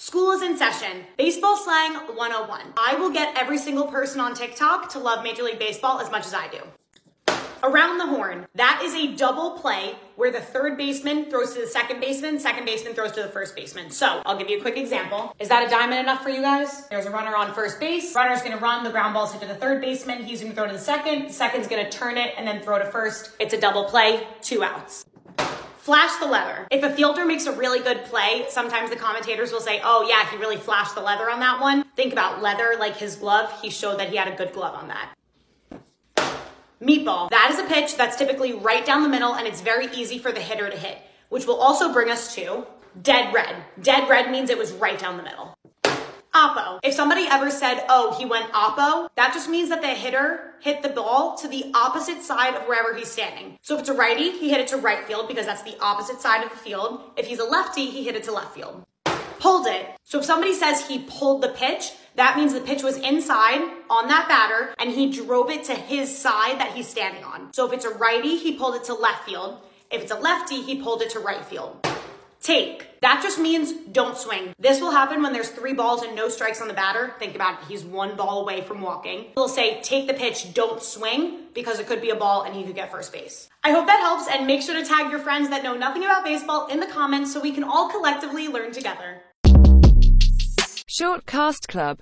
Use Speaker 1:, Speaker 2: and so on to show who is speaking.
Speaker 1: School is in session. Baseball slang 101. I will get every single person on TikTok to love Major League Baseball as much as I do. Around the horn. That is a double play where the third baseman throws to the second baseman, second baseman throws to the first baseman. So I'll give you a quick example. Is that a diamond enough for you guys? There's a runner on first base. Runner's gonna run, the ground ball's hit to the third baseman. He's gonna throw to the second. Second's gonna turn it and then throw to first. It's a double play, two outs. Flash the leather. If a fielder makes a really good play, sometimes the commentators will say, oh yeah, he really flashed the leather on that one. Think about leather like his glove. He showed that he had a good glove on that. Meatball. That is a pitch that's typically right down the middle and it's very easy for the hitter to hit, which will also bring us to dead red. Dead red means it was right down the middle. Oppo. If somebody ever said, oh, he went oppo, that just means that the hitter hit the ball to the opposite side of wherever he's standing. So if it's a righty, he hit it to right field because that's the opposite side of the field. If he's a lefty, he hit it to left field. Pulled it. So if somebody says he pulled the pitch, that means the pitch was inside on that batter and he drove it to his side that he's standing on. So if it's a righty, he pulled it to left field. If it's a lefty, he pulled it to right field. Take. That just means don't swing. This will happen when there's three balls and no strikes on the batter. Think about it. He's one ball away from walking. He'll say, take the pitch, don't swing, because it could be a ball and he could get first base. I hope that helps and make sure to tag your friends that know nothing about baseball in the comments so we can all collectively learn together.
Speaker 2: Short Cast Club